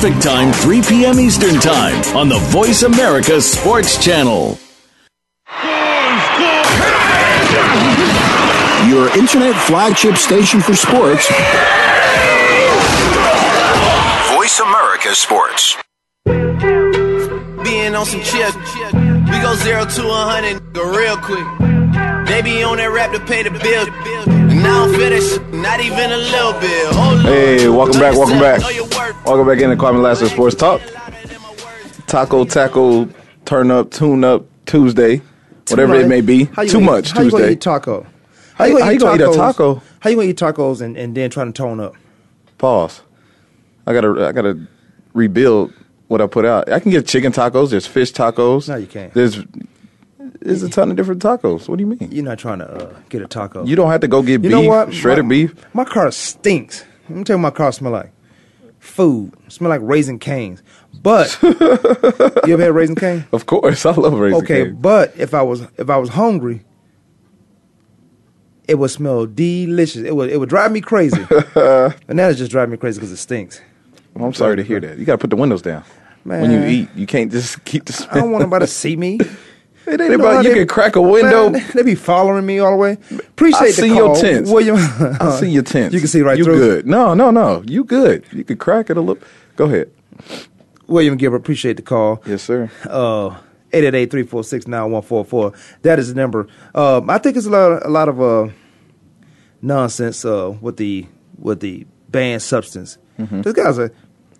Perfect time, 3 p.m. Eastern Time on the Voice America Sports Channel. Your internet flagship station for sports. Voice America Sports. Being on some chill. We go zero to a hundred, real quick. They be on that rap to pay the bill. And I don't feel that shit, not even a little bit. Hey, welcome back, welcome back. Know your worth. Welcome back into Kwamie Lassiter Sports Talk. Taco, taco, turn up, tune up Tuesday, whatever it may be. How you Too gonna much eat, How you gonna Tuesday. eat taco? How you- how you gonna eat a taco? How you gonna eat tacos and, and then trying to tone up? Pause. I gotta, I gotta rebuild what I put out. I can get chicken tacos. There's fish tacos. No, you can't. There's, there's a ton of different tacos. What do you mean? You're not trying to uh, get a taco. You don't have to go get You beef, know what? shredded my, beef. My car stinks. Let me tell you what my car smell like. food. Smell like Raising Cane's. But you ever had Raising Cane? Of course, I love Raising Cane. Okay, cane. but if I was if I was hungry, it would smell delicious. It would it would drive me crazy. and now it just drive me crazy because it stinks. Well, I'm sorry to hear that. You got to put the windows down when you eat. You can't just keep the. I don't want nobody to see me. It ain't about you can crack a window. Man, they be following me all the way. Appreciate I the see call, your tents. William. I see your tents. You can see right you through. good. No, no, no. You good. You could crack it a little. Go ahead. William Gilbert, appreciate the call. Yes, sir. Uh, 888-346-9144. That is the number. Um, I think it's a lot, a lot of uh, nonsense uh, with the with the banned substance. Mhm. Those guys are,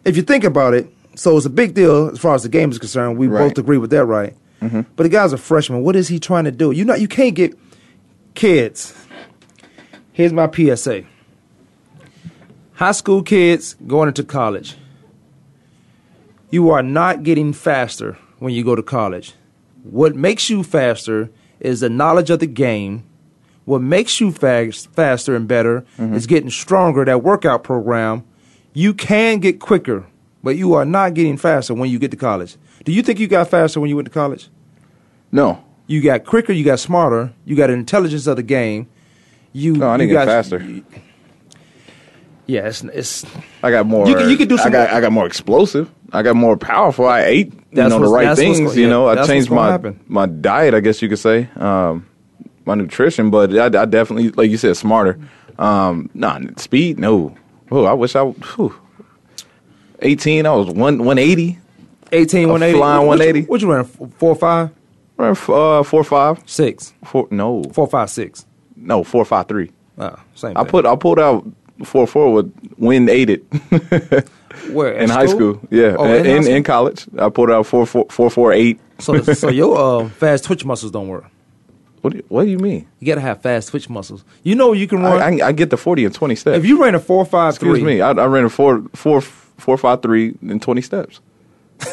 if you think about it, so it's a big deal as far as the game is concerned. We Right. both agree with that, right? Mhm. But the guy's a freshman. What is he trying to do? You know, you can't get kids. Here's my PSA. High school kids going into college. You are not getting faster when you go to college. What makes you faster is the knowledge of the game. What makes you fast, faster and better is getting stronger. That workout program. You can get quicker, but you are not getting faster when you get to college. Do you think you got faster when you went to college? No. You got quicker. You got smarter. You got intelligence of the game. You. No, I you didn't get got, faster. Yeah, it's, it's I got more. You can- you can do some- I got. I got more explosive. I got more powerful. I ate. You know the right things. you yeah, know, I changed my happen. my diet. I guess you could say. Um, my nutrition, but I, I definitely, like you said, smarter. Um, nah, speed. No. Oh, I wish I. Whew. Eighteen. I was one one eighty. 18, 180. flying What- what you- 180. What you running? Four, five, Ran f- uh, four five six, four. No, four, five, six. no four five three. Oh, same. I thing. put I pulled out four four with wind aided. Where in high school. Yeah, Oh, in, in school? in college, I pulled out four four four four eight. So, so your uh, fast twitch muscles don't work. What do you, what do you mean? You gotta have fast twitch muscles. You know you can I, run. I, I get the forty and twenty steps. if you ran a four, five, excuse three, me, I, I ran a four four four five three and twenty steps.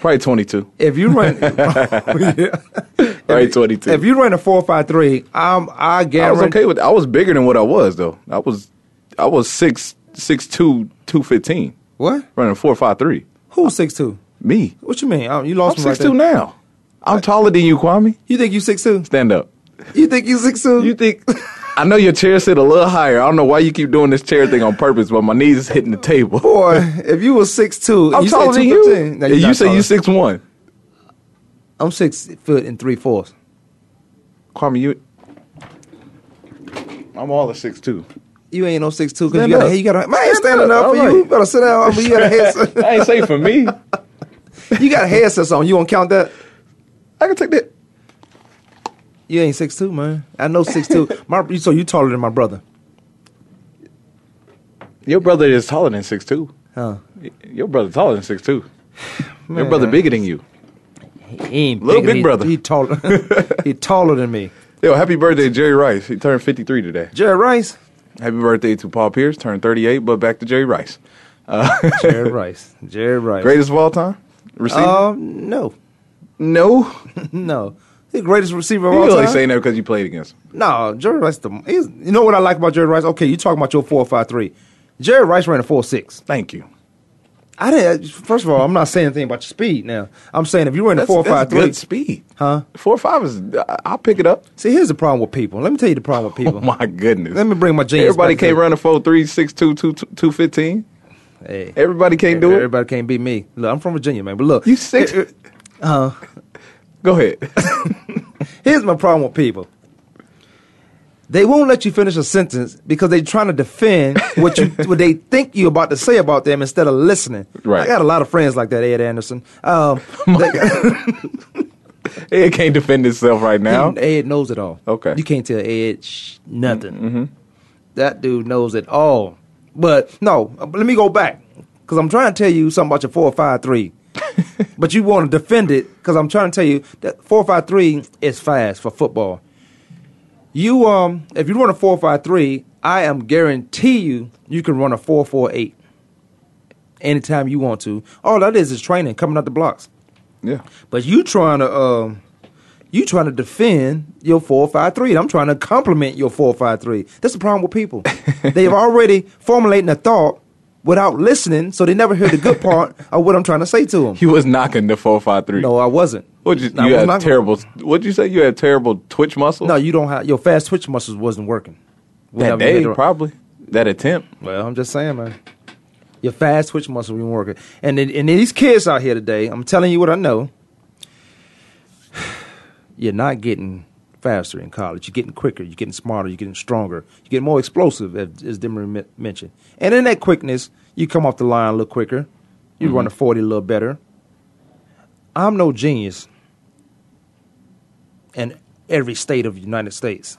Probably twenty two. If you run, Probably twenty two. if you run a four, five, three, um, I I was okay with. I was bigger than what I was though. I was I was six six two two fifteen. What? Running four five three. Who's six two? Me. What you mean? Oh, you I'm lost me right six two there. now. I'm taller than you, Kwamie. You think you six two? Stand up. You think you six two? You think? I know your chair sit a little higher. I don't know why you keep doing this chair thing on purpose, but my knees is hitting the table. Boy, if you was six two, I'm you taller say than you. No, you're you say you six one. I'm six foot and three fourths. Kwamie, you. I'm all of six two. You ain't no six two because you got up. you got man ain't Stand standing up. up for All you. right. Better sit down. You got a headset. I ain't say for me. you got headsets on. You won't count that. I can take that. You ain't six two, man. I know six two. My so you taller than my brother. Your brother is taller than six two. Huh? Your brother taller than six two. Your brother bigger than you. He ain't Little big He- brother. He taller. he taller than me. Yo, happy birthday, Jerry Rice. He turned 53 today. Jerry Rice. Happy birthday to Paul Pierce, turned 38, but back to Jerry Rice. Uh, Jerry Rice. Jerry Rice. Greatest of all time? Receiver? Um, no, no. no. The greatest receiver of You all only time. saying that because you played against him. No, Jerry Rice. The he's, you know what I like about Jerry Rice? Okay, you talking about your four five three. Jerry Rice ran a four six. Thank you. I didn't. First of all, I'm not saying anything about your speed. Now, I'm saying if you ran a That's, four five three, good speed. huh? Four five is. I'll pick it up. See, here's the problem with people. Let me tell you the problem with people. Oh my goodness. Let me bring my genius. Everybody can't to- run a four three six two two two fifteen. Hey, Everybody can't do it. everybody can't beat me. Look, I'm from Virginia, man. But look, You six. Uh, Go ahead. here's my problem with people. They won't let you finish a sentence because they're trying to defend what you what they think you're about to say about them instead of listening. Right. I got a lot of friends like that, Ed Anderson. Um, Ed can't defend himself right now. Ed knows it all. Okay. You can't tell Ed sh- nothing. Mm-hmm. That dude knows it all. But no, let me go back because I'm trying to tell you something about your four five three. but you want to defend it because I'm trying to tell you that four five three is fast for football. You um, if you run a four five three, I am guarantee you you can run a four four eight anytime you want to. All that is is training, coming out the blocks. Yeah. But you trying to um, you trying to defend your four five three. I'm trying to compliment your four five three. That's the problem with people. They've already formulating a thought without listening, so they never hear the good part of what I'm trying to say to them. He was knocking the four five three. No, I wasn't. What you, you had terrible? What'd you say? You had terrible twitch muscles No, you don't have your fast twitch muscles wasn't working. that day, probably that attempt. Well, I'm just saying, man. Your fast twitch muscles weren't working, and then, and these kids out here today, I'm telling you what I know. You're not getting faster in college. You're getting quicker. You're getting smarter. You're getting stronger. You're getting more explosive, as, as Demery men- mentioned. And in that quickness, you come off the line a little quicker. You run a 40 a little better. I'm no genius in every state of the United States.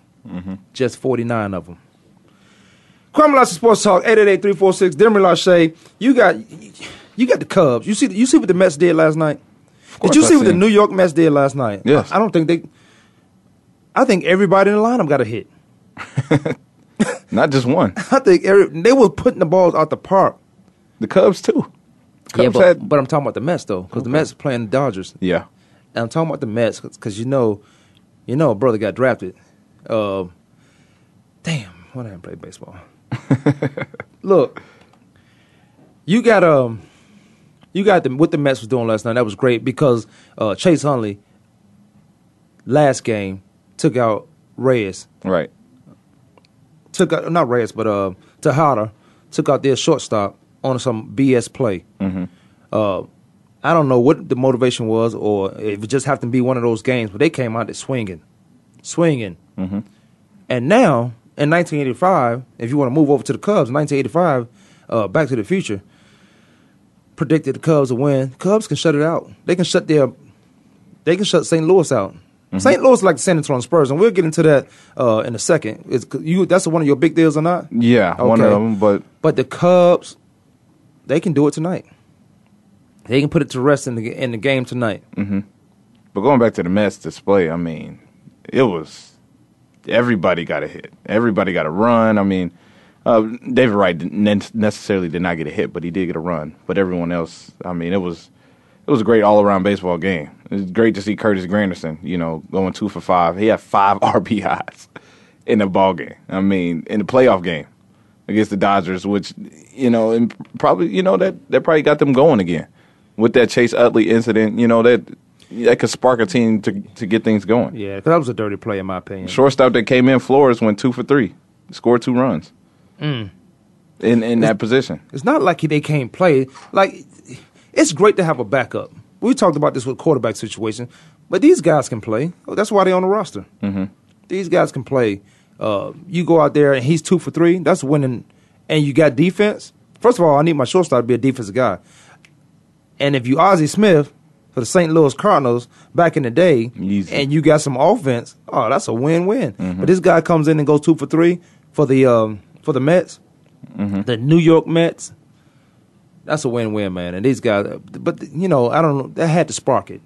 Just 49 of them. Kwamie Lassiter Sports Talk, 888-346, Demery Lachey. You got you got the Cubs. You see you see what the Mets did last night? Did you I see what the. New York Mets did last night? Yes. I, I don't think they I think everybody in the lineup got a hit. Not just one. I think every, they were putting the balls out the park. The Cubs too. Cubs yeah, but, had but I'm talking about the Mets though, because the Mets are playing the Dodgers. yeah. And I'm talking about the Mets because you know, you know, a brother got drafted. Uh, damn, why didn't I play baseball? Look, you got um, you got the, what the Mets was doing last night. That was great because uh, Chase Utley last game took out Reyes, Right. took out not Reyes, but uh, Tejada took out their shortstop on some BS play. Mm-hmm. Uh, I don't know what the motivation was, or if it just happened to be one of those games, but they came out there swinging, swinging. Mm-hmm. And now, in 1985, if you want to move over to the Cubs, 1985, uh, Back to the Future predicted the Cubs to win. Cubs can shut it out. They can shut their, they can shut St. Louis out. St. Louis like the San Antonio Spurs, and we'll get into that uh, in a second. Is you that's one of your big deals or not? Yeah, one of them. But But the Cubs, they can do it tonight. They can put it to rest in the in the game tonight. but going back to the Mets display, I mean, it was everybody got a hit. Everybody got a run. I mean, uh, David Wright didn't necessarily did not get a hit, but he did get a run. But everyone else, I mean, it was it was a great all around baseball game. It was great to see Curtis Granderson, you know, going two for five. He had five RBIs in the ball game. I mean, in the playoff game against the Dodgers, which you know, and probably you know that that probably got them going again with that Chase Utley incident. You know that that could spark a team to to get things going. Yeah, that was a dirty play in my opinion. Shortstop that came in, Flores went two for three, scored two runs Mm. in in that position. It's not like they can't play. Like it's great to have a backup. We talked about this with quarterback situation, but these guys can play. Oh, That's why they're on the roster. Mm-hmm. These guys can play. Uh, you go out there and he's two for three. That's winning, and you got defense. First of all, I need my shortstop to be a defensive guy. And if you Ozzie Smith for the St. Louis Cardinals back in the day, Easy. and you got some offense, oh, that's a win-win. Mhm. But this guy comes in and goes two for three for the um, for the Mets, Mm-hmm. the New York Mets. That's a win-win, man. And these guys, but you know, I don't know. That had to spark it.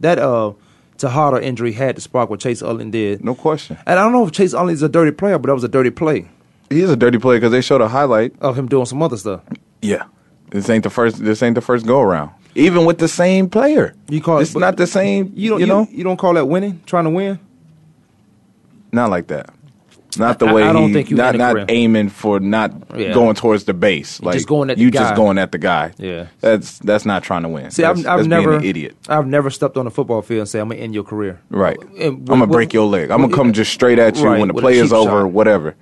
That uh, Tejada injury had to spark what Chase Utley did. No question. And I don't know if Chase Utley is a dirty player, but that was a dirty play He is a dirty player because they showed a highlight. of him doing some other stuff. Yeah, this ain't the first. This ain't the first go around. Even with the same player, You call it's not the same. You don't, you you, know, you don't call that winning, trying to win. not like that. Not the I- way I don't he, think you not not aiming for not Yeah. going towards the base. Like just going at the you just going at the guy. Yeah. that's that's not trying to win. See, that's, I've, I've that's never, an idiot. I've never stepped on a football field and say I'm gonna end your career. Right. And I'm gonna break your leg. I'm gonna come just straight at you Right, when the play is over. shot. Whatever.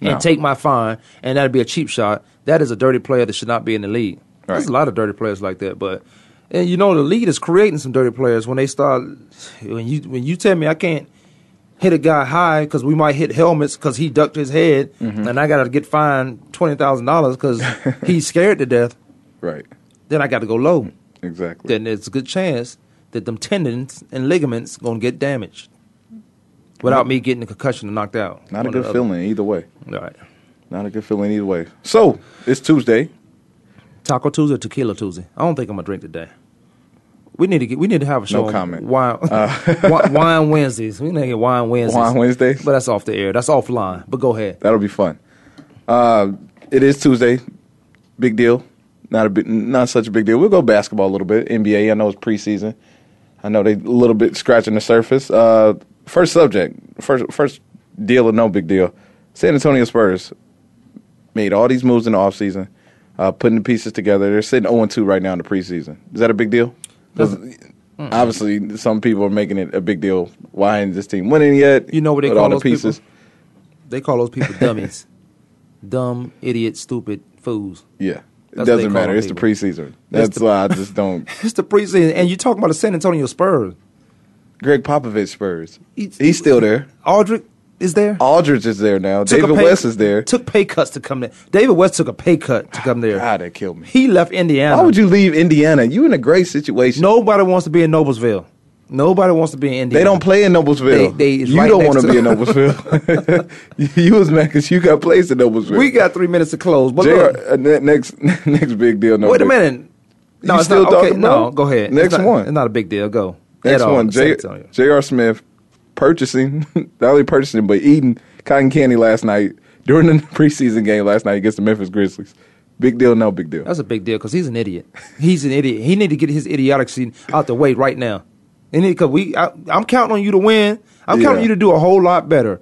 No. and take my fine, and that'd be a cheap shot. That is a dirty player that should not be in the league. There's a lot of dirty players like that, but and you know the league is creating some dirty players when they start. When you when you tell me I can't hit a guy high because we might hit helmets because he ducked his head, Mm-hmm. and I got to get fined twenty thousand dollars because he's scared to death. Right. Then I got to go low. Exactly. Then there's a good chance that them tendons and ligaments gonna get damaged without me getting a concussion and knocked out. Not a good feeling either way. All right. Not a good feeling either way. So it's Tuesday. Taco Tuesday, or Tequila Tuesday. I don't think I'm gonna drink today. We need to get. We need to have a show. No comment. Wine, Uh, wine Wednesdays. We need to get wine Wednesdays. Wine Wednesdays? But that's off the air. That's offline. But go ahead. That'll be fun. Uh, it is Tuesday. Big deal. Not a big, not such a big deal. We'll go basketball a little bit. NBA. I know it's preseason. I know they a little bit scratching the surface. Uh, first subject. First first deal or no big deal. San Antonio Spurs made all these moves in the offseason. uh, putting the pieces together. They're sitting 0 2 right now in the preseason. Is that a big deal? 'Cause obviously, some people are making it a big deal. Why isn't this team winning yet? You know what they With call all the those pieces. people? They call those people dummies, dumb, idiot, stupid fools. Yeah, it That's what they doesn't call matter. them It's the people. preseason. That's the- why I just don't. It's the preseason, and you talking about the San Antonio Spurs. Gregg Popovich Spurs. He's- He's still there. Aldridge is there. Aldridge is there now. Took David pay- West is there. Took pay cuts to come there. David West took a pay cut to come there. God, that killed me. He left Indiana. Why would you leave Indiana? You in a great situation. Nobody wants to be in Noblesville. Nobody wants to be in Indiana. They don't play in Noblesville. They- they- you right don't want to be in Noblesville. you was mad because you got placed in Noblesville. We got three minutes to close. But JR, look, uh, next next big deal. No wait a minute. No, You it's still not, okay, no, go ahead. Next It's not- one. It's not a big deal. Go. Next all. one, J- J.R. Smith purchasing, not only purchasing, but eating cotton candy last night during the preseason game last night against the Memphis Grizzlies. Big deal, no big deal. That's a big deal because he's an idiot. He's an idiot. He need to get his idiocy out the way right now. And because we, I, I'm counting on you to win. I'm counting on you to do a whole lot better.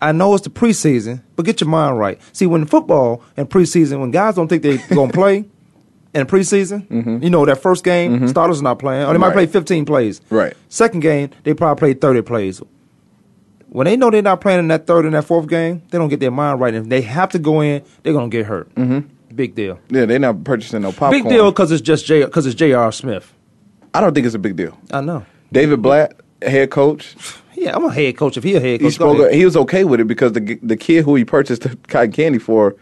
I know it's the preseason, but get your mind right. See, when football and preseason, when guys don't think they're going to play in preseason, you know, that first game, starters are not playing, or they might Mm-hmm. Right. play 15 plays. Right. Second game, they probably play 30 plays. When they know they're not playing in that third and that fourth game, they don't get their mind right. And if they have to go in, they're going to get hurt. Mm-hmm. Big deal. Yeah, they're not purchasing no popcorn. Big deal because it's just J because it's J.R. Smith. I don't think it's a big deal. I know. David Blatt, head coach, Yeah, I'm a head coach. If he a head he coach, go spoke. He was okay with it because the the kid who he purchased the cotton candy for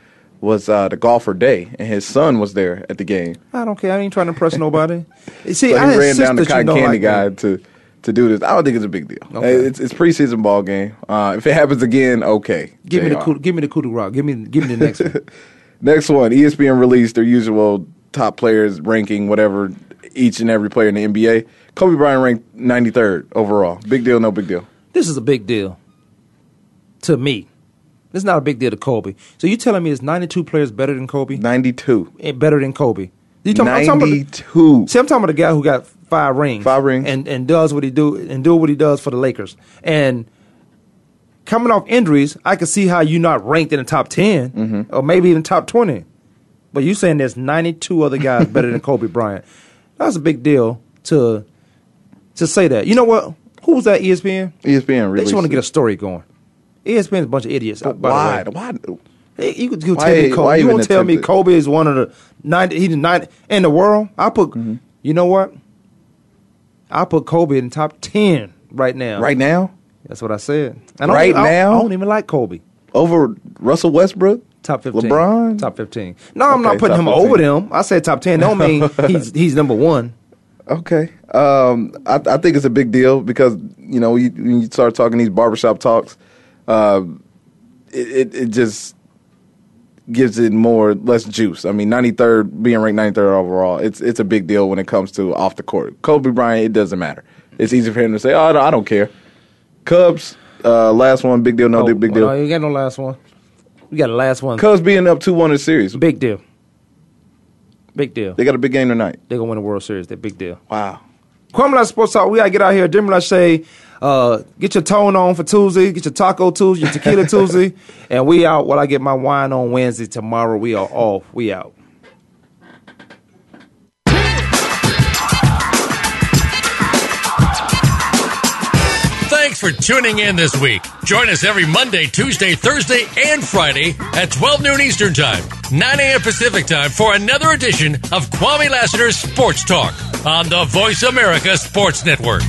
was uh, the golfer Day, and his son was there at the game. I don't care. I ain't trying to impress nobody. See, so I ran down the cotton candy like guy that. to to do this. I don't think it's a big deal. Okay. It's it's preseason ball game. Uh, if it happens again, okay. Give me the coup, give me the coup de grace. Give me give me the next one. Next one, ESPN released their usual top players ranking, whatever each and every player in the NBA. Kobe Bryant ranked 93rd overall. Big deal, no big deal. This is a big deal to me. This is not a big deal to Kobe. So you telling me it's 92 players better than Kobe? 92. Eh, Better than Kobe? You talking, I'm talking about the- 92. See, I'm talking about the guy who got five rings, Five rings. and and does what he do and do what he does for the Lakers. And coming off injuries, I can see how you're not ranked in the top 10 Mm-hmm. or maybe even top twenty. But you saying there's 92 other guys better than Kobe Bryant? That's a big deal to to say that. You know what? Who was that? ESPN. ESPN They just want to get a story going. E ESPN is a bunch of idiots. But by why? the way. Why? You could tell me Kobe. You won't tell me? Kobe is one of the ninety. He's ninety in the world. I put. Mm-hmm. You know what? I put Kobe in top ten right now. Right now? That's what I said. And Right I don't- now? I don't even like Kobe. Over Russell Westbrook? Top fifteen. LeBron? Top fifteen. No, I'm not putting him 15. over them. I said top ten. Don't mean he's he's number one. Okay. Um, I, I think it's a big deal because, you know, you, when you start talking these barbershop talks, uh, it, it, just gives it more, less juice. I mean, 93rd, being ranked 93rd overall, it's it's a big deal when it comes to off the court. Kobe Bryant, it doesn't matter. It's easy for him to say, oh, no, I don't care. Cubs, uh, last one, big deal, no Oh, big deal. No, you got no last one. We got the last one. Cubs being up 2 1 in the series. Big deal. Big deal. They got a big game tonight. They're gonna win the World Series. They're big deal. Wow. Kwamie Sports Talk. We gotta get out here. Demery Lachey, uh, get your tone on for Tuesday. Get your taco Tuesday, your tequila Tuesday, and we out. While I get my wine on Wednesday. Tomorrow we are off. We out. Thanks for tuning in this week. Join us every Monday, Tuesday, Thursday, and Friday at 12 noon Eastern Time, 9 a.m. Pacific Time for another edition of Kwamie Lassiter's Sports Talk on the Voice America Sports Network.